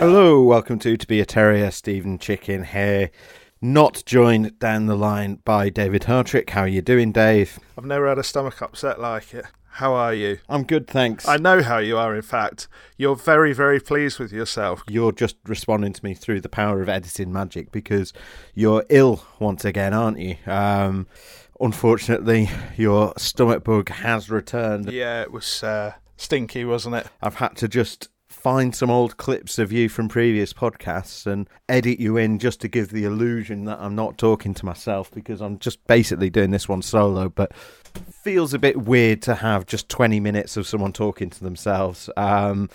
Hello, welcome to To Be a Terrier. Stephen Chicken here. Not joined down the line by David Hartrick. How are you doing, Dave? I've never had a stomach upset like it. How are you? I'm good, thanks. I know how you are, in fact. You're very, very pleased with yourself. You're just responding to me through the power of editing magic because you're ill once again, aren't you? Um, unfortunately, your stomach bug has returned. Yeah, it was uh, stinky, wasn't it? I've had to just find some old clips of you from previous podcasts and edit you in just to give the illusion that I'm not talking to myself because I'm just basically doing this one solo. But feels a bit weird to have just 20 minutes of someone talking to themselves. Um,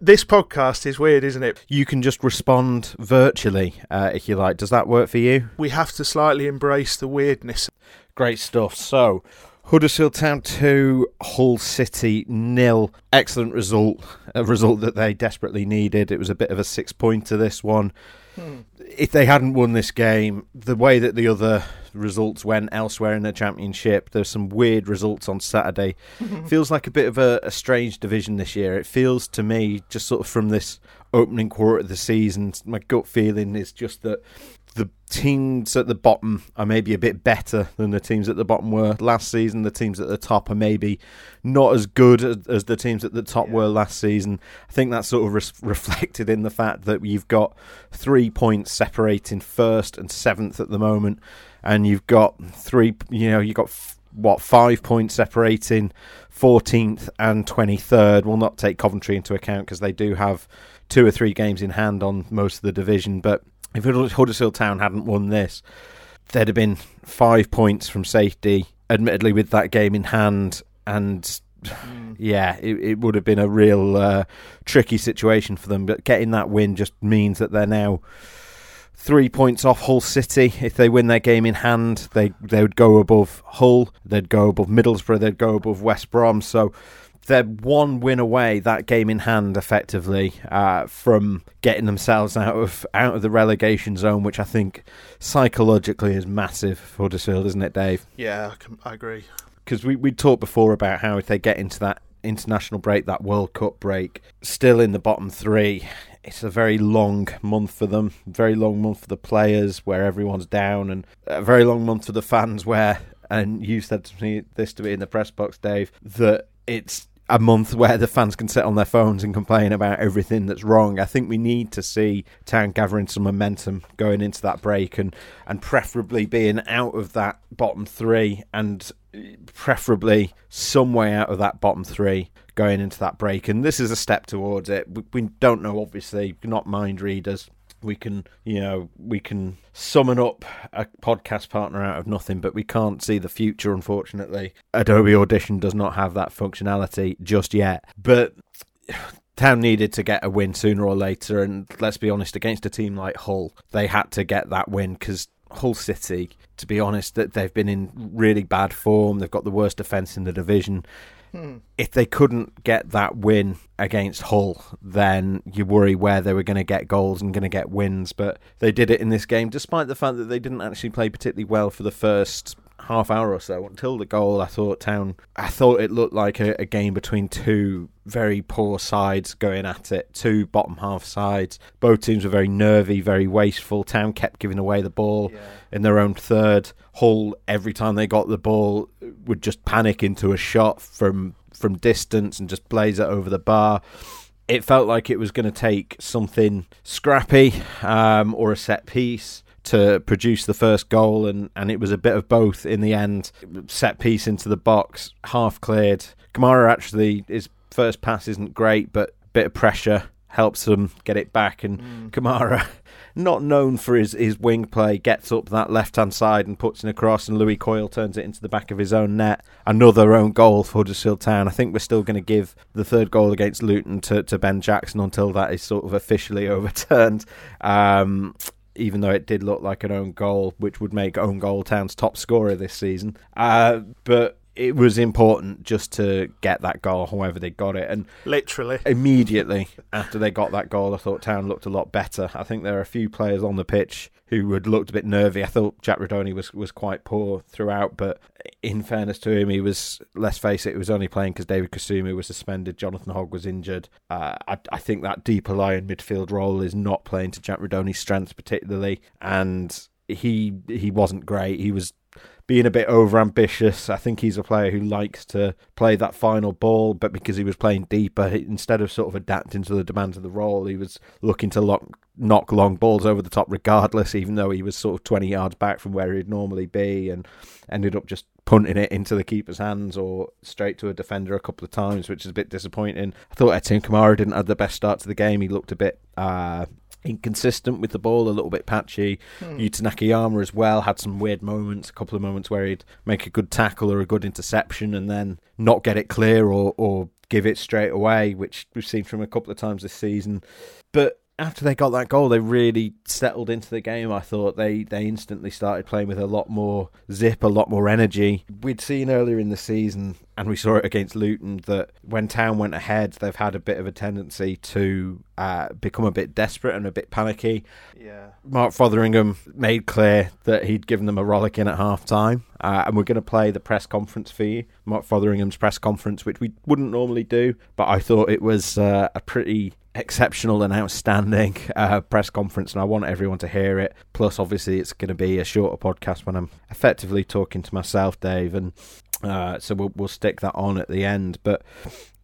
This podcast is weird, isn't it? you can just respond virtually uh, if you like. Does that work for you? We have to slightly embrace the weirdness. Great stuff. So, Huddersfield Town 2, Hull City nil. Excellent result. A result that they desperately needed. It was a bit of a six pointer, this one. If they hadn't won this game, the way that the other results went elsewhere in the championship, there's some weird results on Saturday. feels like a bit of a, a strange division this year. It feels to me, just sort of from this opening quarter of the season, my gut feeling is just that the teams at the bottom are maybe a bit better than the teams at the bottom were last season. The teams at the top are maybe not as good as, as the teams at the top were last season. I think that's sort of res- reflected in the fact that you've got three points separating first and seventh at the moment, and you've got three. You know, you've got f- what five points separating 14th and 23rd. We'll not take Coventry into account because they do have two or three games in hand on most of the division, but if Huddersfield Town hadn't won this, there'd have been five points from safety, admittedly with that game in hand, and yeah, it, it would have been a real uh, tricky situation for them. But getting that win just means that they're now three points off Hull City. If they win their game in hand, they they would go above Hull, they'd go above Middlesbrough, they'd go above West Brom. So they're one win away, that game in hand, effectively, uh, from getting themselves out of out of the relegation zone, which I think psychologically is massive for Huddersfield, isn't it, Dave? Yeah, I, can, I agree. Because we we talked before about how if they get into that international break, that World Cup break, still in the bottom three. It's a very long month for them, very long month for the players where everyone's down, and a very long month for the fans where, and you said to me this to me in the press box, Dave, that it's a month where the fans can sit on their phones and complain about everything that's wrong. I think we need to see Town gathering some momentum going into that break and, and preferably being out of that bottom three and preferably some way out of that bottom three going into that break. And this is a step towards it. We, we don't know, obviously, not mind readers. We can, you know, we can summon up a podcast partner out of nothing, but we can't see the future, unfortunately. Adobe Audition does not have that functionality just yet. But Town needed to get a win sooner or later, and let's be honest, against a team like Hull, they had to get that win because Hull City, to be honest, that they've been in really bad form. They've got the worst defence in the division. If they couldn't get that win against Hull, then you worry where they were going to get goals and going to get wins. But they did it in this game, despite the fact that they didn't actually play particularly well for the first half hour or so until the goal. I thought Town, I thought it looked like a, a game between two very poor sides going at it, two bottom half sides. Both teams were very nervy, very wasteful. Town kept giving away the ball in their own third. Hull, every time they got the ball, would just panic into a shot from from distance and just blaze it over the bar. It felt like it was going to take something scrappy um, or a set piece to produce the first goal, and, and it was a bit of both in the end. Set piece into the box, half cleared. Kamara actually, his first pass isn't great, but a bit of pressure helps them get it back. And mm. Kamara, not known for his, his wing play, gets up that left hand side and puts in a cross, and Lewie Coyle turns it into the back of his own net. Another own goal for Huddersfield Town. I think we're still going to give the third goal against Luton to, to Ben Jackson until that is sort of officially overturned. Um, even though it did look like an own goal, which would make own goal Town's top scorer this season. Uh, but it was important just to get that goal, however they got it. And literally immediately after they got that goal, I thought Town looked a lot better. I think there are a few players on the pitch who had looked a bit nervy. I thought Jack Rudoni was was quite poor throughout, but in fairness to him, he was. Let's face it, he was only playing because David Kasumu was suspended. Jonathan Hogg was injured. Uh, I, I think that deeper lying midfield role is not playing to Jack Rudoni's strengths particularly, and he he wasn't great. He was being a bit over ambitious. I think he's a player who likes to play that final ball, but because he was playing deeper, instead of sort of adapting to the demands of the role, he was looking to lock, knock long balls over the top regardless, even though he was sort of 20 yards back from where he'd normally be and ended up just punting it into the keeper's hands or straight to a defender a couple of times, which is a bit disappointing. I thought Etienne Kamara didn't have the best start to the game. He looked a bit uh, inconsistent with the ball, a little bit patchy. Hmm. Yuta Nakayama as well had some weird moments, a couple of moments where he'd make a good tackle or a good interception and then not get it clear or, or give it straight away, which we've seen from a couple of times this season. But after they got that goal, they really settled into the game. I thought they they instantly started playing with a lot more zip, a lot more energy. We'd seen earlier in the season, and we saw it against Luton, that when Town went ahead, they've had a bit of a tendency to uh, become a bit desperate and a bit panicky. Yeah. Mark Fotheringham made clear that he'd given them a rollicking at half time, uh, and we're going to play the press conference for you, Mark Fotheringham's press conference, which we wouldn't normally do, but I thought it was uh, a pretty exceptional and outstanding uh, press conference, and I want everyone to hear it. Plus, obviously, it's going to be a shorter podcast when I'm effectively talking to myself, Dave, and uh, so we'll, we'll stick that on at the end. But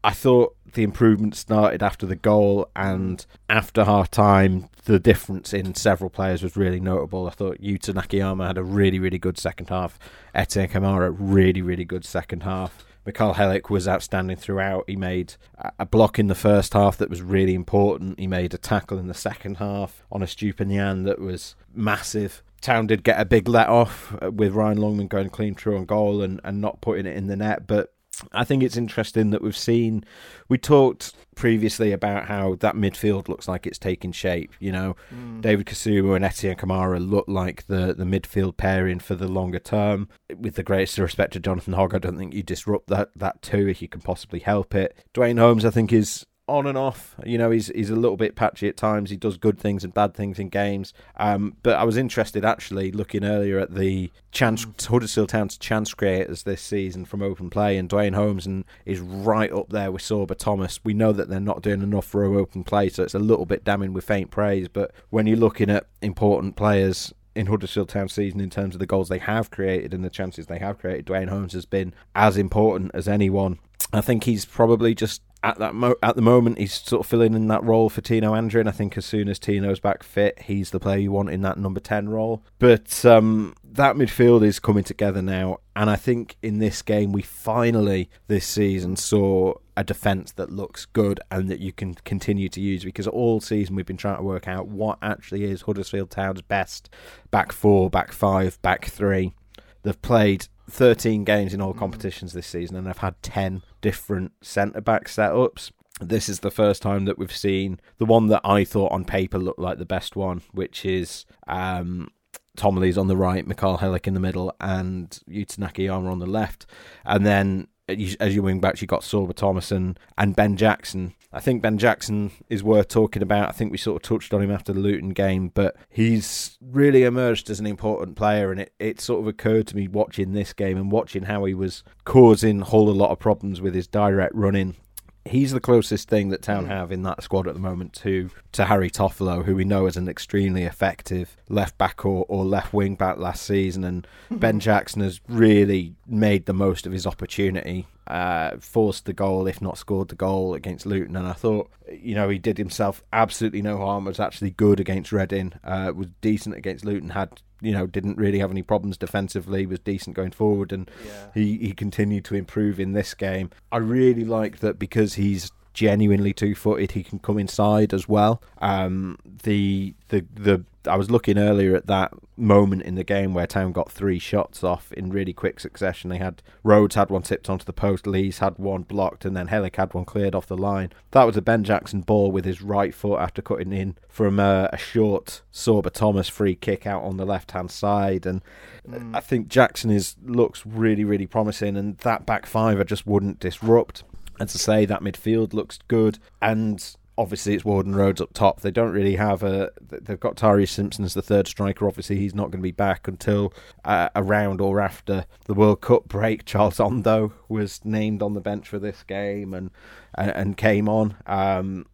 I thought the improvement started after the goal and after half time. The difference in several players was really notable. I thought Yuta Nakayama had a really, really good second half. Etienne Kamara, really, really good second half. Mikhail Helik was outstanding throughout. He made a block in the first half that was really important. He made a tackle in the second half on a Estupiñán that was massive. Town did get a big let off uh, with Ryan Longman going clean through on goal and, and not putting it in the net, but I think it's interesting that we've seen. We talked previously about how that midfield looks like it's taking shape. You know, mm. David Kasumu and Etienne Kamara look like the, the midfield pairing for the longer term. With the greatest respect to Jonathan Hogg, I don't think you disrupt that that too if you can possibly help it. Duane Holmes, I think, is on and off. You know, he's he's a little bit patchy at times. He does good things and bad things in games. Um, but I was interested actually looking earlier at the chance mm. Huddersfield Town's chance creators this season from open play, and Duane Holmes and is right up there with Sorba Thomas. We know that they're not doing enough for open play, so it's a little bit damning with faint praise. But when you're looking at important players in Huddersfield Town season in terms of the goals they have created and the chances they have created, Duane Holmes has been as important as anyone. I think he's probably just at that mo- at the moment he's sort of filling in that role for Tino Anjorin. I think as soon as Tino's back fit, he's the player you want in that number ten role. But um, that midfield is coming together now, and I think in this game we finally this season saw a defence that looks good and that you can continue to use because all season we've been trying to work out what actually is Huddersfield Town's best back four, back five, back three. They've played 13 games in all mm. competitions this season and I've had 10 different centre back setups. This is the first time that we've seen the one that I thought on paper looked like the best one, which is um, Tom Lees on the right, Mikhail Helik in the middle, and Yuta Nakayama on the left. And then as your wing backs, you've got Sorba Thomas and, and Ben Jackson. I think Ben Jackson is worth talking about. I think we sort of touched on him after the Luton game, but he's really emerged as an important player. And it, it sort of occurred to me watching this game and watching how he was causing Hull a lot of problems with his direct running he's the closest thing that Town hmm. have in that squad at the moment to to Harry Toffolo, who we know is an extremely effective left back or, or left wing back last season, and Ben Jackson has really made the most of his opportunity, uh, forced the goal, if not scored the goal against Luton, and I thought you know he did himself absolutely no harm. Was actually good against Reading, uh, was decent against Luton, had you know didn't really have any problems defensively was decent going forward and yeah. he he continued to improve in this game i really like that because he's genuinely two footed, he can come inside as well. Um, the the the I was looking earlier at that moment in the game where Town got three shots off in really quick succession. They had Rhodes had one tipped onto the post, Lees had one blocked, and then Helik had one cleared off the line. That was a Ben Jackson ball with his right foot after cutting in from a, a short Sorba Thomas free kick out on the left hand side, and mm. I think Jackson is looks really really promising, and that back five I just wouldn't disrupt. And to say that midfield looks good, and obviously it's Warden Rhodes up top. They don't really have a. They've got Tyreece Simpson as the third striker. Obviously, he's not going to be back until uh, around or after the World Cup break. Charles Ondo was named on the bench for this game and and, and came on. Um,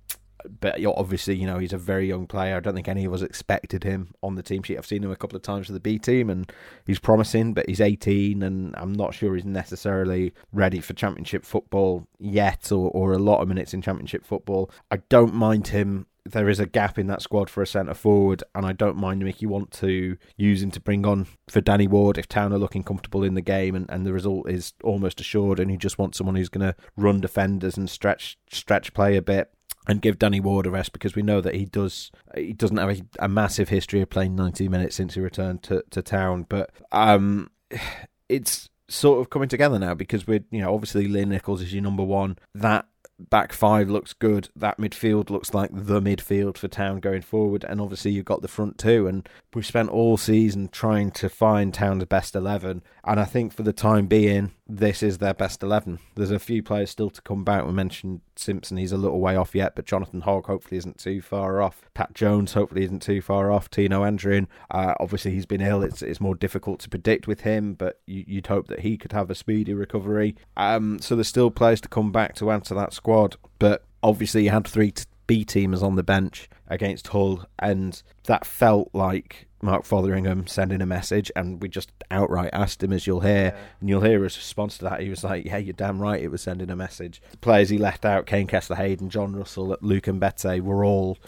but obviously, you know, he's a very young player. I don't think any of us expected him on the team sheet. I've seen him a couple of times for the B team, and he's promising. But he's 18, and I'm not sure he's necessarily ready for Championship football yet, or, or a lot of minutes in Championship football. I don't mind him there is a gap in that squad for a centre forward, and I don't mind him if you want to use him to bring on for Danny Ward if Town are looking comfortable in the game and, and the result is almost assured, and you just want someone who's going to run defenders and stretch stretch play a bit and give Danny Ward a rest because we know that he does he doesn't have a, a massive history of playing 90 minutes since he returned to, to town but um it's sort of coming together now because we're you know obviously Lee Nicholls is your number one that back five looks good. That midfield looks like the midfield for Town going forward, and obviously you've got the front two. And we've spent all season trying to find Town's best eleven, and I think for the time being, this is their best eleven. There's a few players still to come back. We mentioned Simpson; he's a little way off yet, but Jonathan Hogg hopefully isn't too far off. Pat Jones hopefully isn't too far off. Tino Anjorin, uh, obviously he's been ill. It's it's more difficult to predict with him, but you, would hope that he could have a speedy recovery. Um, so there's still players to come back to answer that squad, but obviously you had three B teamers on the bench against Hull, and that felt like Mark Fotheringham sending a message, and we just outright asked him, as you'll hear, yeah. and you'll hear his response to that. He was like, "Yeah, you're damn right. It was sending a message." The players he left out, Kane Kesler-Hayden, Jon Russell, Luke Mbete, were all.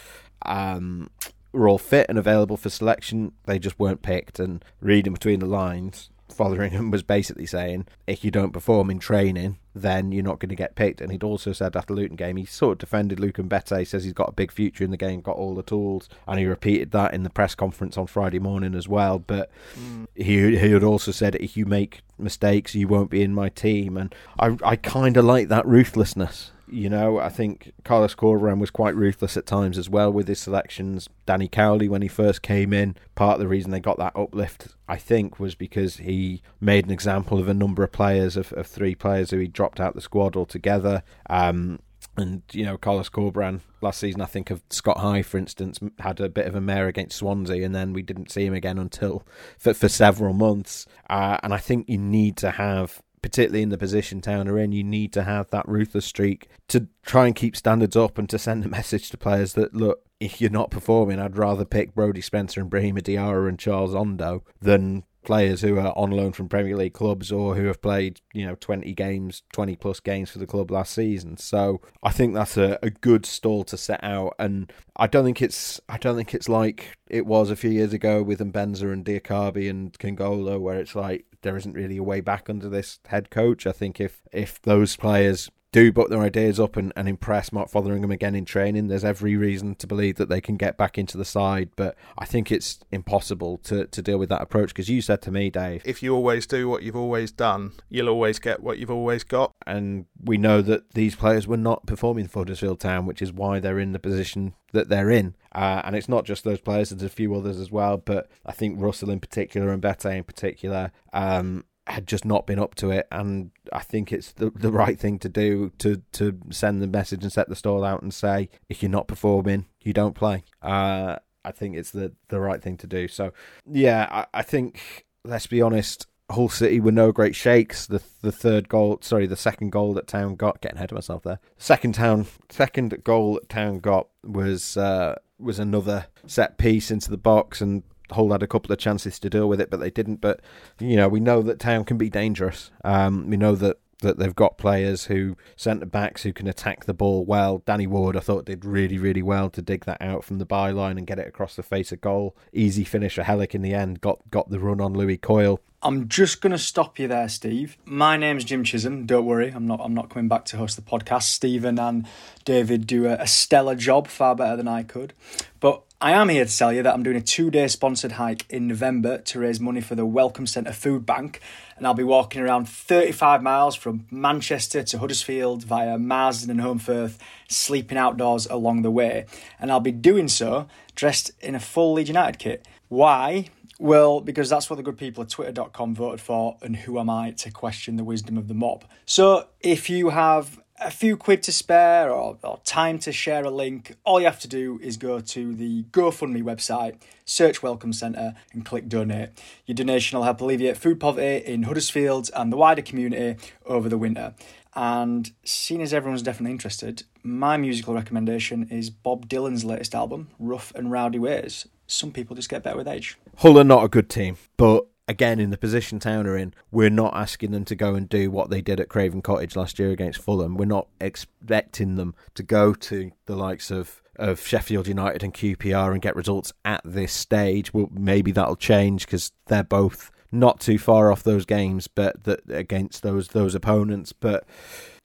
Um, were all fit and available for selection. They just weren't picked. And reading between the lines, Fotheringham was basically saying, if you don't perform in training, then you're not going to get picked. And he'd also said after the Luton game, he sort of defended Luke Mbete, says he's got a big future in the game, got all the tools, and he repeated that in the press conference on Friday morning as well. But mm. he he had also said, if you make mistakes, you won't be in my team. And I I kind of like that ruthlessness. You know, I think Carlos Corberán was quite ruthless at times as well with his selections. Danny Cowley, when he first came in, part of the reason they got that uplift, I think, was because he made an example of a number of players, of, of three players who he dropped out the squad altogether. Um, and you know, Carlos Corberán last season, I think of Scott High, for instance, had a bit of a mare against Swansea, and then we didn't see him again until for, for several months. Uh, and I think you need to have particularly in the position Town are in, you need to have that ruthless streak to try and keep standards up and to send a message to players that look, if you're not performing, I'd rather pick Brodie Spencer and Brahima Diarra and Charles Ondo than players who are on loan from Premier League clubs or who have played, you know, 20 games, 20 plus games for the club last season. So I think that's a, a good stall to set out. And I don't think it's I don't think it's like it was a few years ago with Mbenza and Diakhaby and Kongolo, where it's like there isn't really a way back under this head coach. I think if if those players do put their ideas up and, and impress Mark Fotheringham again in training, there's every reason to believe that they can get back into the side. But I think it's impossible to, to deal with that approach because you said to me, Dave, if you always do what you've always done, you'll always get what you've always got. And we know that these players were not performing for Huddersfield Town, which is why they're in the position that they're in. Uh, and it's not just those players, there's a few others as well. But I think Russell in particular and Bete in particular um, had just not been up to it, and I think it's the the right thing to do to to send the message and set the stall out and say if you're not performing, you don't play. Uh, I think it's the the right thing to do. So yeah, I, I think let's be honest. Hull City were no great shakes. The the third goal, sorry, the second goal that Town got, getting ahead of myself there. Second Town, second goal that Town got was uh, was another set piece into the box, and Hull had a couple of chances to deal with it, but they didn't. But you know, we know that Town can be dangerous. Um, we know that that they've got players who centre backs who can attack the ball well. Danny Ward, I thought, did really, really well to dig that out from the byline and get it across the face of goal. Easy finish for Helik in the end. Got got the run on Lewie Coyle. I'm just to stop you there, Steve. My name's Jim Chisholm. Don't worry, I'm not. I'm not coming back to host the podcast. Stephen and David do a, a stellar job, far better than I could. But I am here to tell you that I'm doing a two-day sponsored hike in November to raise money for the Welcome Centre Food Bank, and I'll be walking around 35 miles from Manchester to Huddersfield via Marsden and Holmfirth, sleeping outdoors along the way, and I'll be doing so dressed in a full Leeds United kit. Why? Well, because that's what the good people at twitter.com voted for, and who am I to question the wisdom of the mob? So, if you have a few quid to spare or, or time to share a link, all you have to do is go to the GoFundMe website, search Welcome Centre, and click donate. Your donation will help alleviate food poverty in Huddersfield and the wider community over the winter. And seeing as everyone's definitely interested, my musical recommendation is Bob Dylan's latest album, Rough and Rowdy Ways. Some people just get better with age. Hull are not a good team, but again, in the position Town are in, we're not asking them to go and do what they did at Craven Cottage last year against Fulham. We're not expecting them to go to the likes of of Sheffield United and QPR and get results at this stage. Well, maybe that'll change because they're both not too far off those games, but that against those those opponents, but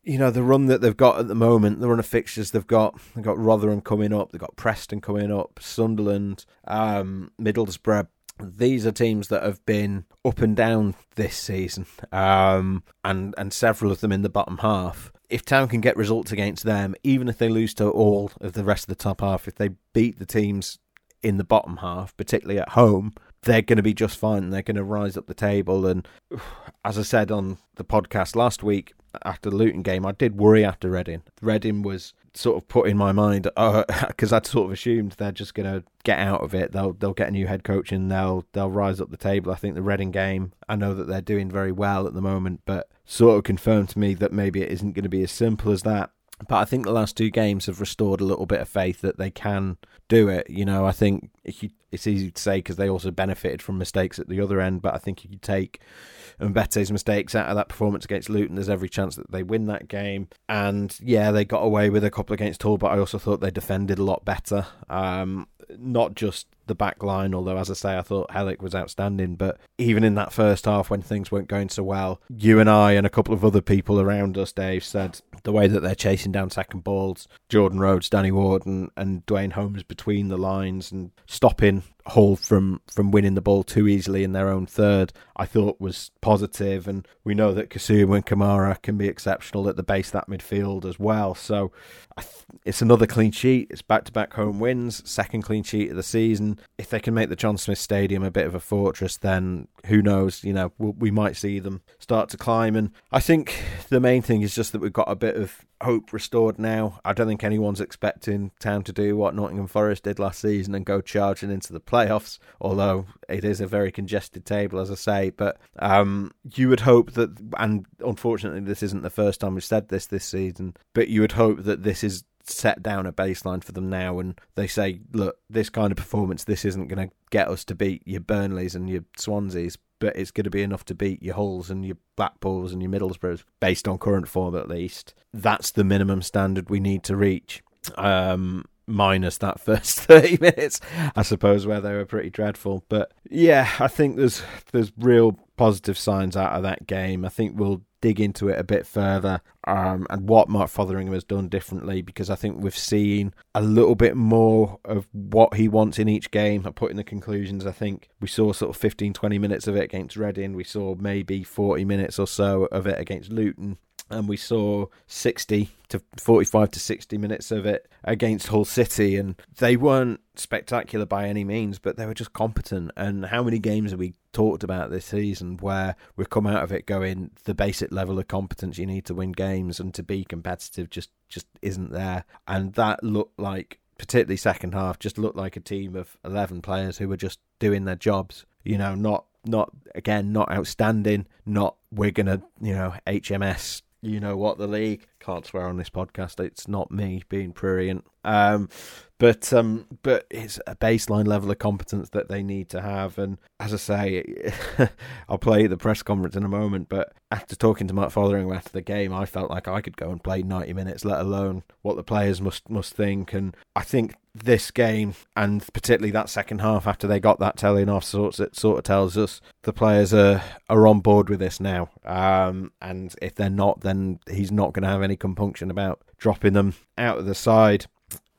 you know the run that they've got at the moment, the run of fixtures they've got. They've got Rotherham coming up, they've got Preston coming up, Sunderland, um, Middlesbrough. These are teams that have been up and down this season, um, and and several of them in the bottom half. If Town can get results against them, even if they lose to all of the rest of the top half, if they beat the teams in the bottom half, particularly at home, they're going to be just fine. And they're going to rise up the table. And as I said on the podcast last week after the Luton game, I did worry after Reading. Reading was sort of put in my mind because uh, I'd sort of assumed they're just going to get out of it. They'll they'll get a new head coach and they'll they'll rise up the table. I think the Reading game. I know that they're doing very well at the moment, but sort of confirmed to me that maybe it isn't going to be as simple as that. But I think the last two games have restored a little bit of faith that they can do it. You know, I think it's easy to say because they also benefited from mistakes at the other end. But I think you take Mbete's mistakes out of that performance against Luton, there's every chance that they win that game. And yeah, they got away with a couple against Hull, but I also thought they defended a lot better. Um, not just the back line, although, as I say, I thought Helik was outstanding. But even in that first half, when things weren't going so well, you and I and a couple of other people around us, Dave, said the way that they're chasing down second balls, Jordan Rhodes, Danny Ward, and, and Duane Holmes between the lines and stopping Hull from from winning the ball too easily in their own third, I thought was positive. and we know that Kasumu and Kamara can be exceptional at the base that midfield as well. So it's another clean sheet. It's back to back home wins, second clean sheet of the season. If they can make the John Smith Stadium a bit of a fortress, then who knows? You know, we might see them start to climb. And I think the main thing is just that we've got a bit of hope restored now. I don't think anyone's expecting Town to do what Nottingham Forest did last season and go charging into the playoffs, although it is a very congested table, as I say. But um, you would hope that, and unfortunately, this isn't the first time we've said this this season, but you would hope that this is set down a baseline for them now and they say, look, this kind of performance, this isn't going to get us to beat your Burnleys and your Swanseas, but it's going to be enough to beat your Hulls and your Blackpools and your Middlesbroughs based on current form at least. That's the minimum standard we need to reach. Um, minus that first 30 minutes, I suppose, where they were pretty dreadful. But yeah, I think there's there's real positive signs out of that game. I think we'll dig into it a bit further um, and what Mark Fotheringham has done differently because I think we've seen a little bit more of what he wants in each game. I put in the conclusions. I think we saw sort of 15, 20 minutes of it against Reading. We saw maybe 40 minutes or so of it against Luton and we saw 60 to 45 to 60 minutes of it against Hull City, and they weren't spectacular by any means, but they were just competent. And how many games have we talked about this season where we've come out of it going the basic level of competence you need to win games and to be competitive just just isn't there, and that looked like. Particularly second half, just looked like a team of eleven players who were just doing their jobs. You know, not not again, not outstanding, not we're gonna, you know, HMS you know what the league can't swear on this podcast. It's not me being prurient. Um, but um, but it's a baseline level of competence that they need to have. And as I say, I'll play the press conference in a moment. But after talking to Mark Fotheringham after the game, I felt like I could go and play ninety minutes, let alone what the players must must think. And I think this game and particularly that second half after they got that telling off sorts it sort of tells us the players are are on board with this now um, and if they're not then he's not going to have any compunction about dropping them out of the side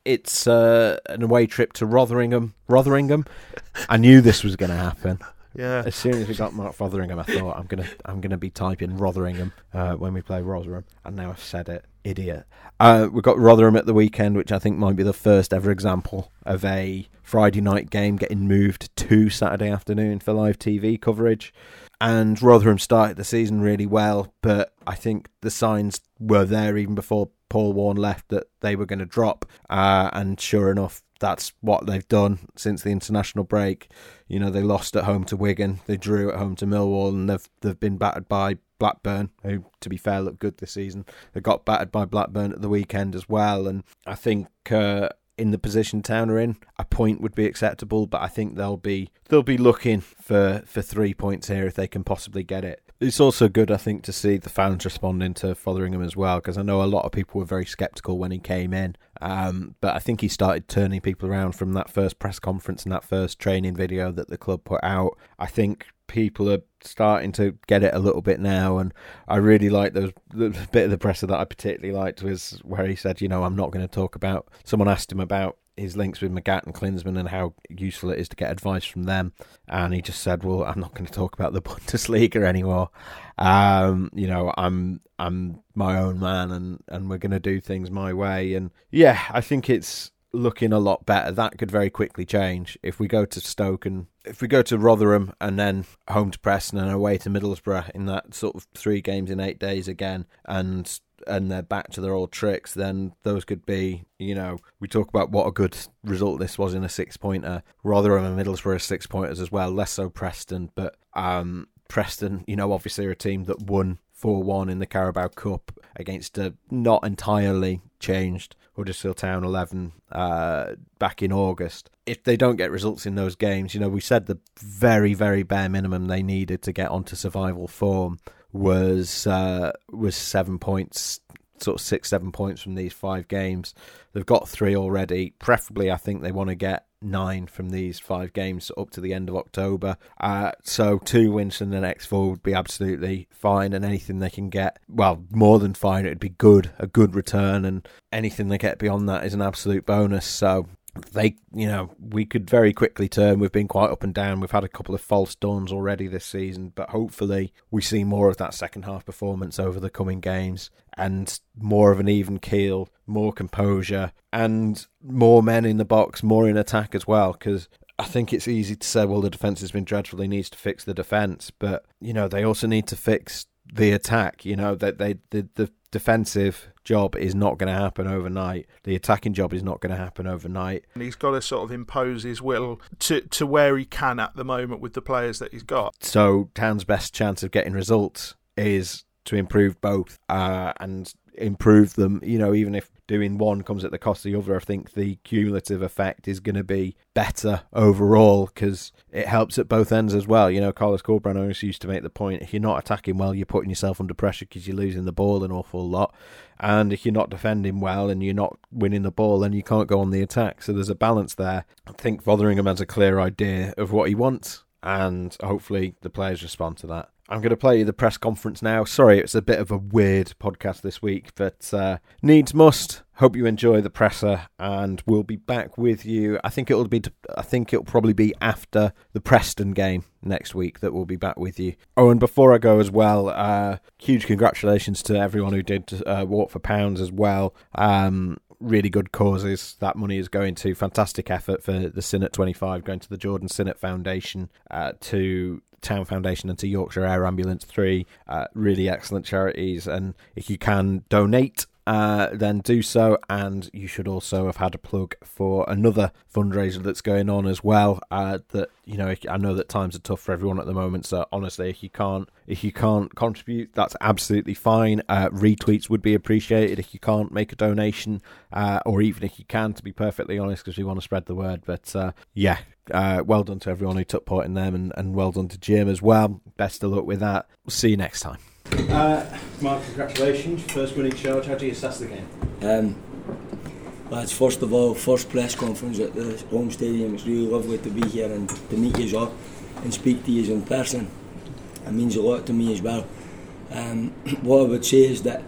it's uh, an away trip to Rotherham. Rotherham. I knew this was going to happen. Yeah. As soon as we got Mark Rotherham, I thought I'm gonna I'm gonna be typing Rotherham uh, when we play Rotherham, and now I've said it. Idiot. Uh, we've got Rotherham at the weekend, which I think might be the first ever example of a Friday night game getting moved to Saturday afternoon for live TV coverage. And Rotherham started the season really well, but I think the signs were there even before Paul Warne left that they were going to drop. Uh, and sure enough, that's what they've done since the international break. You know, they lost at home to Wigan, they drew at home to Millwall, and they've they've been battered by Blackburn, who, to be fair, looked good this season. They got battered by Blackburn at the weekend as well, and I think. Uh, in the position Town are in, a point would be acceptable, but I think they'll be they'll be looking for, for three points here if they can possibly get it. It's also good, I think, to see the fans responding to Fotheringham as well, because I know a lot of people were very sceptical when he came in. Um, but I think he started turning people around from that first press conference and that first training video that the club put out. I think people are starting to get it a little bit now, and I really like those the bit of the presser that I particularly liked was where he said, you know, I'm not going to talk about. Someone asked him about his links with Magath and Klinsmann and how useful it is to get advice from them. And he just said, "Well, I'm not going to talk about the Bundesliga anymore. Um, you know, I'm I'm my own man, and and we're going to do things my way." And yeah, I think it's looking a lot better. That could very quickly change if we go to Stoke and if we go to Rotherham and then home to Preston and away to Middlesbrough in that sort of three games in eight days again, and and they're back to their old tricks, then those could be, you know, we talk about what a good result this was in a six pointer. Rotherham and Middlesbrough are six pointers as well, less so Preston, but um, Preston, you know, obviously are a team that won 4 1 in the Carabao Cup against a not entirely changed Huddersfield Town 11 uh, back in August. If they don't get results in those games, you know, we said the very, very bare minimum they needed to get onto survival form was uh, was seven points, sort of six, seven points from these five games. They've got three already. Preferably, I think they want to get nine from these five games up to the end of October. Uh, so two wins from the next four would be absolutely fine, and anything they can get, well, more than fine. It'd be good, a good return, and anything they get beyond that is an absolute bonus. So they, you know, we could very quickly turn. We've been quite up and down. We've had a couple of false dawns already this season, but hopefully we see more of that second half performance over the coming games and more of an even keel, more composure, and more men in the box, more in attack as well. Because I think it's easy to say, well, the defense has been dreadful. He needs to fix the defense, but you know they also need to fix the attack. You know that they, they the the defensive job is not going to happen overnight. The attacking job is not going to happen overnight. And he's got to sort of impose his will to, to where he can at the moment with the players that he's got. So Town's best chance of getting results is to improve both uh, and improve them. You know, even if doing one comes at the cost of the other, I think the cumulative effect is going to be better overall because it helps at both ends as well. You know, Carlos Corberán always used to make the point if you're not attacking well, you're putting yourself under pressure because you're losing the ball an awful lot. And if you're not defending well and you're not winning the ball, then you can't go on the attack. So there's a balance there. I think Fotheringham has a clear idea of what he wants, and hopefully the players respond to that. I'm going to play you the press conference now. Sorry, it's a bit of a weird podcast this week, but uh, needs must. Hope you enjoy the presser, and we'll be back with you. I think it'll be. I think it'll probably be after the Preston game next week that we'll be back with you. Oh, and before I go as well, uh, huge congratulations to everyone who did uh, walk for pounds as well. Um, really good causes that money is going to. Fantastic effort for the Sinnott 25 going to the Jordan Sinnott Foundation uh, to Town Foundation and to Yorkshire Air Ambulance 3. Uh, really excellent charities. And if you can donate uh, then do so. And you should also have had a plug for another fundraiser that's going on as well. Uh, that you know, I know that times are tough for everyone at the moment. So honestly, if you can't if you can't contribute, that's absolutely fine. Uh, retweets would be appreciated if you can't make a donation, uh, or even if you can, to be perfectly honest, because we want to spread the word. But uh, yeah, uh, well done to everyone who took part in them, and, and well done to Jim as well. Best of luck with that. We'll see you next time. Uh, Mark, congratulations. First winning charge. How do you assess the game? Um, lads, first of all, first press conference at the home stadium. It's really lovely to be here and to meet you all and speak to you in person. It means a lot to me as well. Um, what I would say is that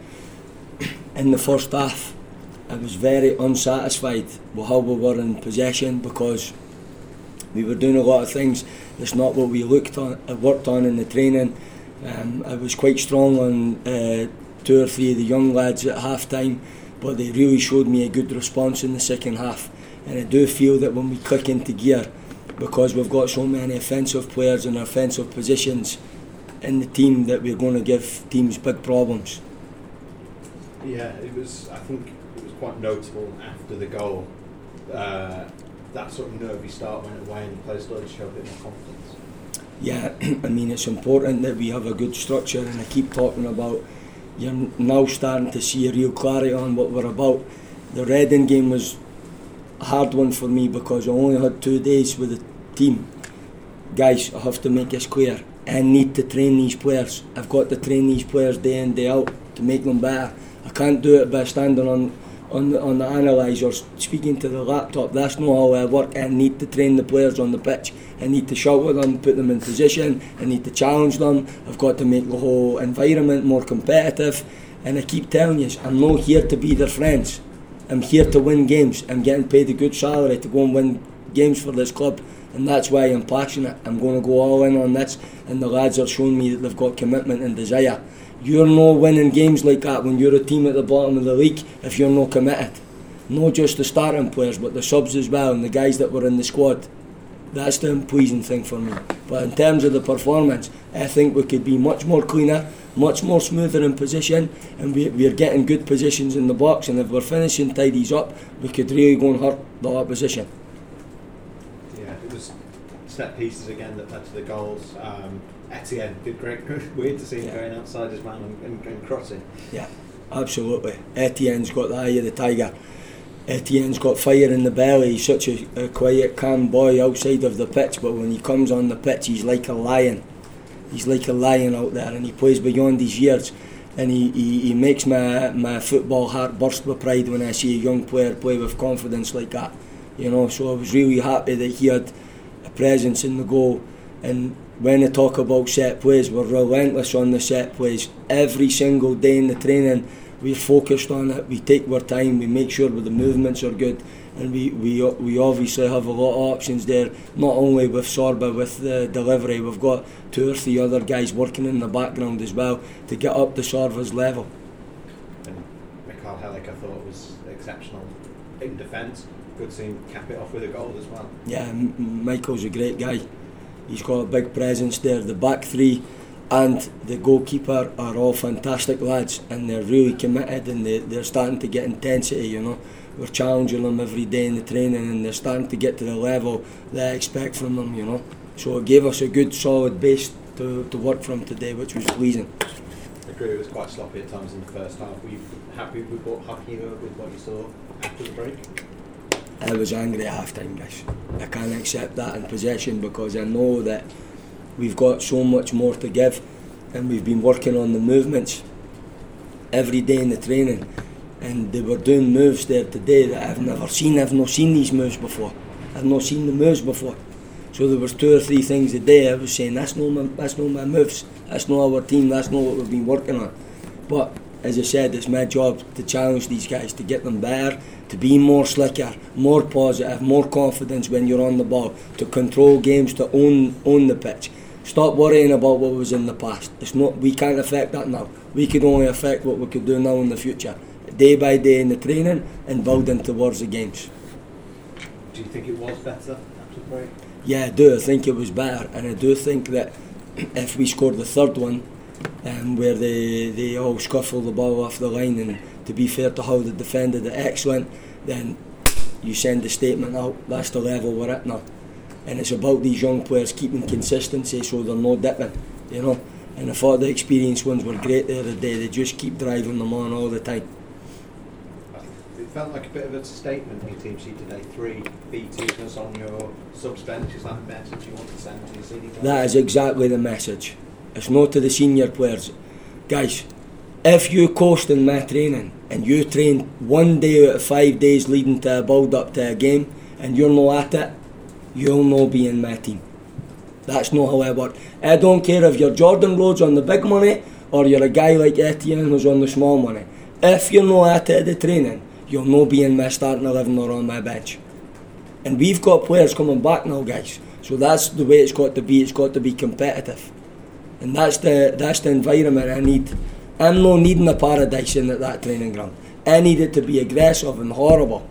in the first half, I was very unsatisfied with how we were in possession because we were doing a lot of things that's not what we looked on, worked on in the training. Um, I was quite strong on uh, two or three of the young lads at half time, but they really showed me a good response in the second half. And I do feel that when we click into gear, because we've got so many offensive players in offensive positions in the team, that we're going to give teams big problems. Yeah, it was. I think it was quite notable after the goal. Uh, that sort of nervy start went away and the players started to show a bit more confidence. Yeah, I mean, it's important that we have a good structure, and I keep talking about you're now starting to see a real clarity on what we're about. The Reading game was a hard one for me because I only had two days with the team. Guys, I have to make this clear. I need to train these players. I've got to train these players day in, day out to make them better. I can't do it by standing on on the, on the speaking to the laptop. That's not how I work. I need to train the players on the pitch. I need to shout with them, put them in position. I need to challenge them. I've got to make the whole environment more competitive. And I keep telling you, I'm not here to be their friends. I'm here to win games. I'm getting paid a good salary to go and win games for this club. And that's why I'm passionate. I'm going to go all in on this. And the lads are showing me that they've got commitment and desire. You're not winning games like that when you're a team at the bottom of the league if you're not committed. Not just the starting players, but the subs as well and the guys that were in the squad. That's the pleasing thing for me. But in terms of the performance, I think we could be much more cleaner, much more smoother in position, and we, we're getting good positions in the box. And if we're finishing tidies up, we could really go and hurt the opposition. Yeah, it was set pieces again that led to the goals. Um, Etienne did great. Weird to see him Yeah. going outside his man and, and, and crossing. Yeah, absolutely. Etienne's got the eye of the tiger. Etienne's got fire in the belly. He's such a, a quiet, calm boy outside of the pitch, but when he comes on the pitch, he's like a lion. He's like a lion out there, and he plays beyond his years. And he, he, he makes my, my football heart burst with pride when I see a young player play with confidence like that. You know, so I was really happy that he had presence in the goal. And when I talk about set plays, we're relentless on the set plays. Every single day in the training, we're focused on it. We take our time. We make sure the movements are good, and we we we obviously have a lot of options there. Not only with Sorba with the delivery, we've got two or three other guys working in the background as well to get up to Sorba's level. And Mikhail Helik, I thought, was exceptional in defence. Good to cap it off with a goal as well. Yeah, Michael's a great guy. He's got a big presence there. The back three and the goalkeeper are all fantastic lads and they're really committed and they, they're starting to get intensity, you know. We're challenging them every day in the training and they're starting to get to the level that I expect from them, you know. So it gave us a good solid base to, to work from today, which was pleasing. I agree, it was quite sloppy at times in the first half. Were you happy with what, happy with what you saw after the break? I was angry at half time, guys. I can't accept that in possession because I know that we've got so much more to give and we've been working on the movements every day in the training and they were doing moves there today that I've never seen. I've not seen these moves before. I've not seen the moves before. So there was two or three things a day I was saying that's not my that's not my moves. That's not our team, that's not what we've been working on. But as I said, it's my job to challenge these guys, to get them better, to be more slicker, more positive, more confidence when you're on the ball, to control games, to own own the pitch. Stop worrying about what was in the past. It's not we can't affect that now. We can only affect what we could do now in the future. Day by day in the training and building towards the games. Do you think it was better after break? Yeah, I do. I think it was better, and I do think that if we scored the third one, um, where they, they all scuffle the ball off the line and to be fair to how they defended it excellent, then you send the statement out, that's the level we're at now. And it's about these young players keeping consistency so they're not dipping, you know. And I thought the experienced ones were great the other day, they just keep driving them on all the time. It felt like a bit of a statement in your team sheet today. Three B-teamers on your subs bench. Is that the message you want to send to your senior? That is exactly the message. It's not to the senior players. Guys, if you coast in my training and you train one day out of five days leading to a build up to a game and you're not at it, you'll not be in my team. That's not how I work. I don't care if you're Jordan Rhodes on the big money or you're a guy like Etienne who's on the small money. If you're not at it at the training, you'll not be in my starting 11 or on my bench. And we've got players coming back now, guys. So that's the way it's got to be. It's got to be competitive. And that's the that's the environment I need. I'm not needing a paradise in at that training ground. I need it to be aggressive and horrible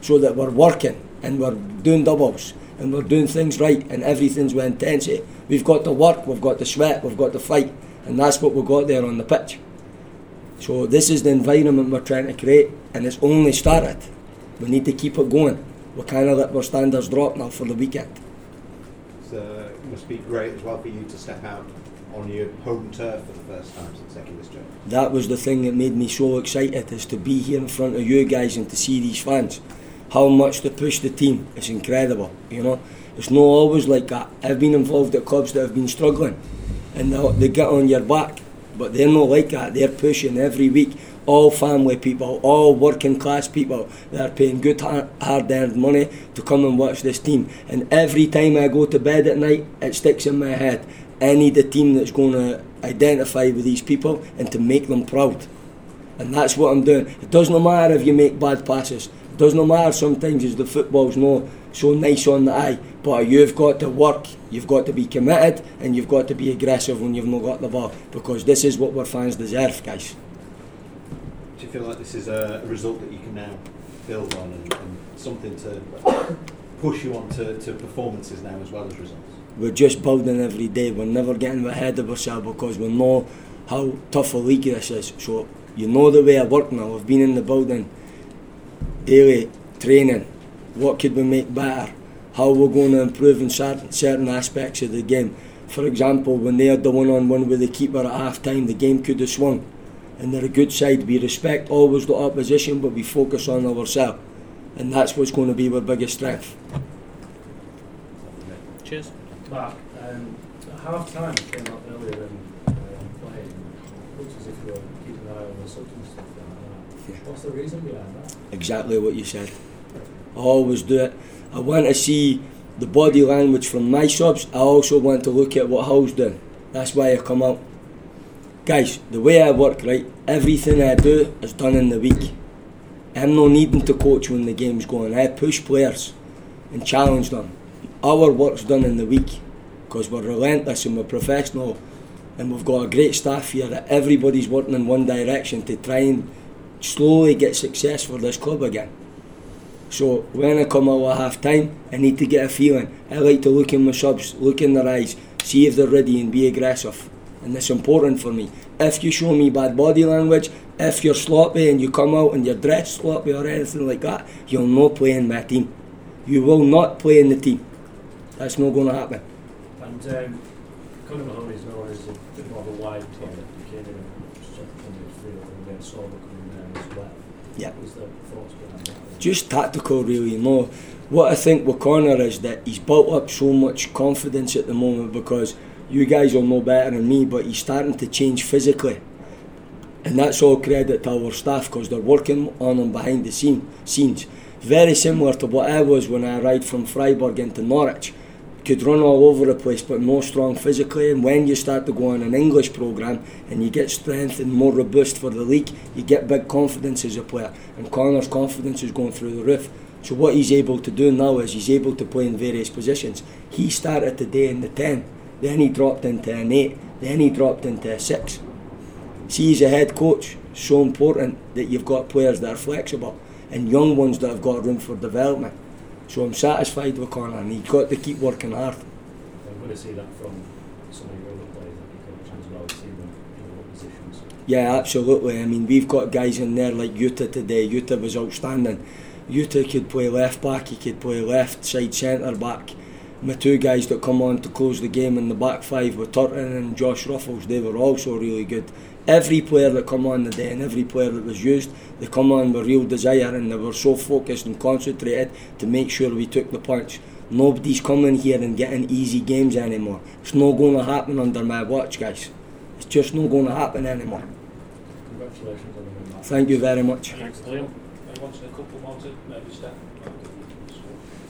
so that we're working and we're doing doubles and we're doing things right and everything's with intensity. We've got to work, we've got to sweat, we've got to fight, and that's what we've got there on the pitch. So this is the environment we're trying to create, and it's only started. We need to keep it going. We kind of let our standards drop now for the weekend. So it must be great as well for you to step out on your home turf for the first time since this job. That was the thing that made me so excited, is to be here in front of you guys and to see these fans. How much they push the team, it's incredible, you know. It's not always like that. I've been involved at clubs that have been struggling and they, they get on your back, but they're not like that. They're pushing every week. All family people, all working class people that are paying good hard earned money to come and watch this team. And every time I go to bed at night, it sticks in my head. I need a team that's going to identify with these people and to make them proud. And that's what I'm doing. It doesn't matter if you make bad passes. It doesn't matter sometimes as the football's not so nice on the eye. But you've got to work, you've got to be committed, and you've got to be aggressive when you've not got the ball. Because this is what our fans deserve, guys. Do you feel like this is a result that you can now build on and, and something to push you on to, to performances now as well as results? We're just building every day. We're never getting ahead of ourselves because we know how tough a league this is. So you know the way I work now. I've been in the building daily training. What could we make better? How we're going to improve in certain, certain aspects of the game. For example, when they had the one-on-one with the keeper at half time, the game could have swung. And they're a good side. We respect always the opposition, but we focus on ourselves. And that's what's going to be our biggest strength. Cheers. Mark, um, half time came up earlier than um, playing. Looks as if you were keeping an eye on the subs and stuff like that. Yeah. What's the reason behind that? Exactly what you said. I always do it. I want to see the body language from my subs. I also want to look at what Hull's doing. That's why I come out. Guys, the way I work, right, everything I do is done in the week. I'm not needing to coach when the game's going. I push players and challenge them. Our work's done in the week because we're relentless and we're professional and we've got a great staff here that everybody's working in one direction to try and slowly get success for this club again. So when I come out at half time, I need to get a feeling. I like to look in my subs, look in their eyes, see if they're ready and be aggressive. And that's important for me. If you show me bad body language, if you're sloppy and you come out and you're dressed sloppy or anything like that, you'll not play in my team. You will not play in the team. That's not going to happen. And um, Connor Mahoney is known as a bit more of a wide player. He came in and the midfield and then Sorba coming down as well. Yeah. Was the thoughts behind that? just tactical really you know what I think with Connor is that he's built up so much confidence at the moment because you guys will know better than me but he's starting to change physically and that's all credit to our staff because they're working on him behind the scene, scenes very similar to what I was when I arrived from Freiburg into Norwich could run all over the place but no strong physically. And when you start to go on an English programme and you get strength and more robust for the league you get big confidence as a player. And Connor's confidence is going through the roof. So what he's able to do now is he's able to play in various positions. He started today in the 10 then he dropped into an 8 then he dropped into a 6 see as a head coach. So important that you've got players that are flexible and young ones that have got room for development so I'm satisfied with Connor and he's got to keep working hard. I'm going to say that from some of your other players that coach as well. See them in all positions. Yeah, absolutely. I mean, we've got guys in there like Yuta today. Yuta was outstanding. Yuta could play left back, he could play left side centre back. My two guys that come on to close the game in the back five were Turton and Josh Ruffels. They were also really good. Every player that come on the day and every player that was used, they come on with real desire and they were so focused and concentrated to make sure we took the punch. Nobody's coming here and getting easy games anymore. It's not going to happen under my watch, guys. It's just not going to happen anymore. Congratulations on the win. Matt. Thank you very much. Thanks, Liam. I wanted a couple more to maybe step.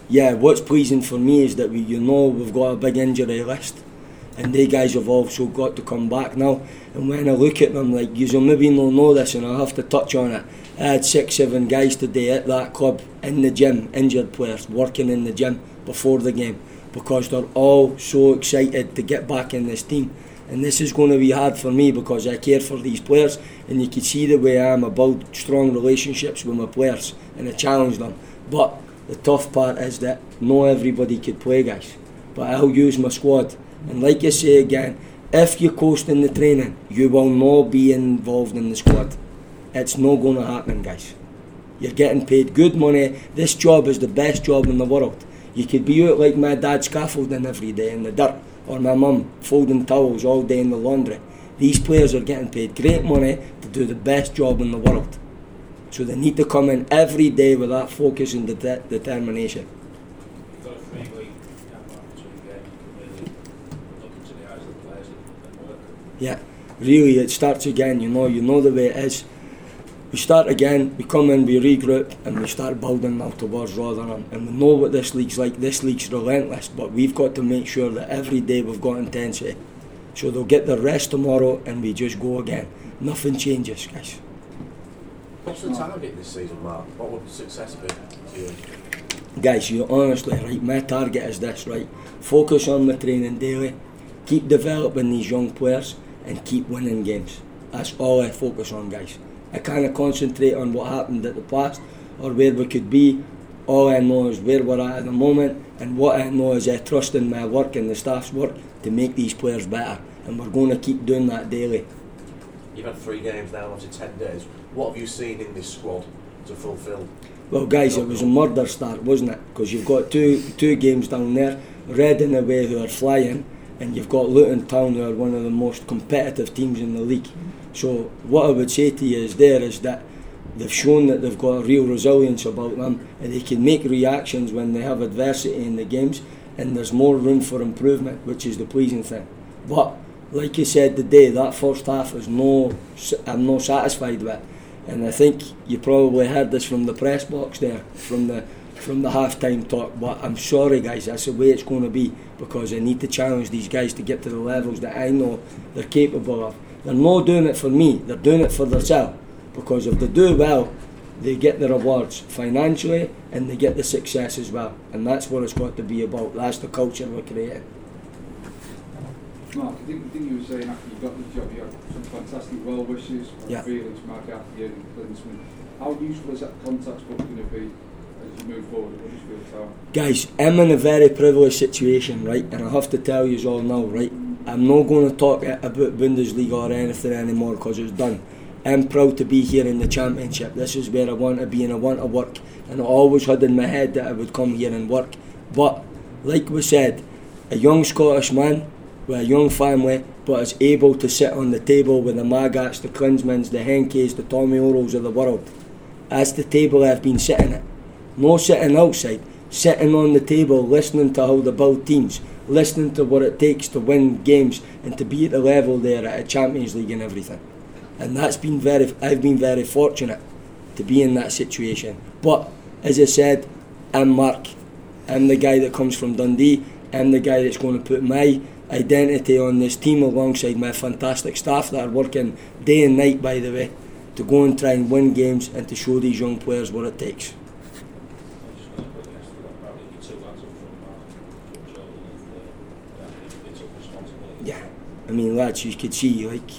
yeah, what's pleasing for me is that we, you know, we've got a big injury list, and they guys have also got to come back now. And when I look at them, like you maybe not know this, and I have to touch on it. I had six, seven guys today at that club in the gym, injured players working in the gym before the game, because they're all so excited to get back in this team. And this is going to be hard for me because I care for these players, and you can see the way I am. Build strong relationships with my players, and I challenge them. But the tough part is that not everybody could play, guys. But I'll use my squad. And like I say again, if you coast in the training, you will not be involved in the squad. It's not going to happen, guys. You're getting paid good money. This job is the best job in the world. You could be out like my dad scaffolding every day in the dirt, or my mum folding towels all day in the laundry. These players are getting paid great money to do the best job in the world. So they need to come in every day with that focus and det- determination. You've got a free week, can't mark between games, you can really look into the eyes of the players and, and work. Yeah, really, it starts again. You know, you know the way it is. We start again. We come in, we regroup, and we start building now towards Rotherham. And we know what this league's like. This league's relentless, but we've got to make sure that every day we've got intensity. So they'll get the rest tomorrow, and we just go again. Nothing changes, guys. What's the target this season, Mark? What would success be to you? guys, you honestly, right, my target is this, right? Focus on the training daily, keep developing these young players, and keep winning games. That's all I focus on, guys. I kind of concentrate on what happened at the past or where we could be. All I know is where we're at at the moment, and what I know is I trust in my work and the staff's work to make these players better, and we're going to keep doing that daily. You've had three games now, obviously 10 days. What have you seen in this squad to fulfil? Well, guys, it was a murder start, wasn't it? Because you've got two two games down there, Reading away who are flying, and you've got Luton Town who are one of the most competitive teams in the league. So what I would say to you is there is that they've shown that they've got real resilience about them, and they can make reactions when they have adversity in the games, and there's more room for improvement, which is the pleasing thing. But like you said today, that first half is no, I'm not satisfied with. And I think you probably heard this from the press box there, from the from the half time talk. But I'm sorry, guys, that's the way it's going to be because I need to challenge these guys to get to the levels that I know they're capable of. They're not doing it for me, they're doing it for themselves. Because if they do well, they get the rewards financially and they get the success as well. And that's what it's got to be about. That's the culture we're creating. Mark, I think, I think you were saying after you got the job, you had some fantastic well wishes, Yeah. Felix, Mark Athier and Klinsmann. How useful is that contact book going to be Guys, I'm in a very privileged situation, right? And I have to tell you all now, right? I'm not going to talk about Bundesliga or anything anymore because it's done. I'm proud to be here in the Championship. This is where I want to be and I want to work. And I always had in my head that I would come here and work. But, like we said, a young Scottish man with a young family, but is able to sit on the table with the Magaths, the Klinsmanns, the Henkes, the Tommy Orals of the world. That's the table I've been sitting at. No sitting outside, sitting on the table, listening to how the build teams, listening to what it takes to win games and to be at the level there at a Champions League and everything. And that's been very, I've been very fortunate to be in that situation. But as I said, I'm Mark. I'm the guy that comes from Dundee. I'm the guy that's going to put my identity on this team alongside my fantastic staff that are working day and night, by the way, to go and try and win games and to show these young players what it takes. I'm just going to put yes to that, probably you two lads up front, Mark, Jordan and uh, Danny, they took responsibility. Yeah, I mean, lads, you could see like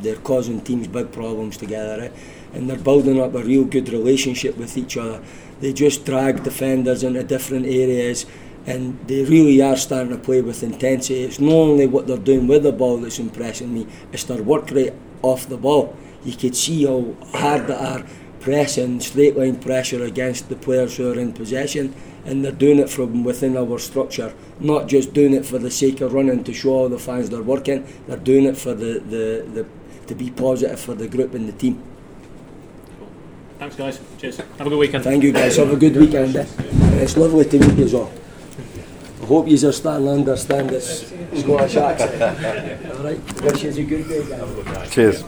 they're causing teams big problems together, eh? and they're building up a real good relationship with each other. They just drag defenders into different areas, and they really are starting to play with intensity. It's not only what they're doing with the ball that's impressing me; it's their work rate off the ball. You could see how hard they are pressing, straight line pressure against the players who are in possession, and they're doing it from within our structure, not just doing it for the sake of running to show all the fans they're working, they're doing it for the, the, the to be positive for the group and the team. Thanks, guys. Cheers. Have a good weekend. Thank you guys, have a good weekend. eh? It's lovely to meet you all. I hope you are starting to understand this Scottish accent. Alright, wish you a good day guys. Cheers.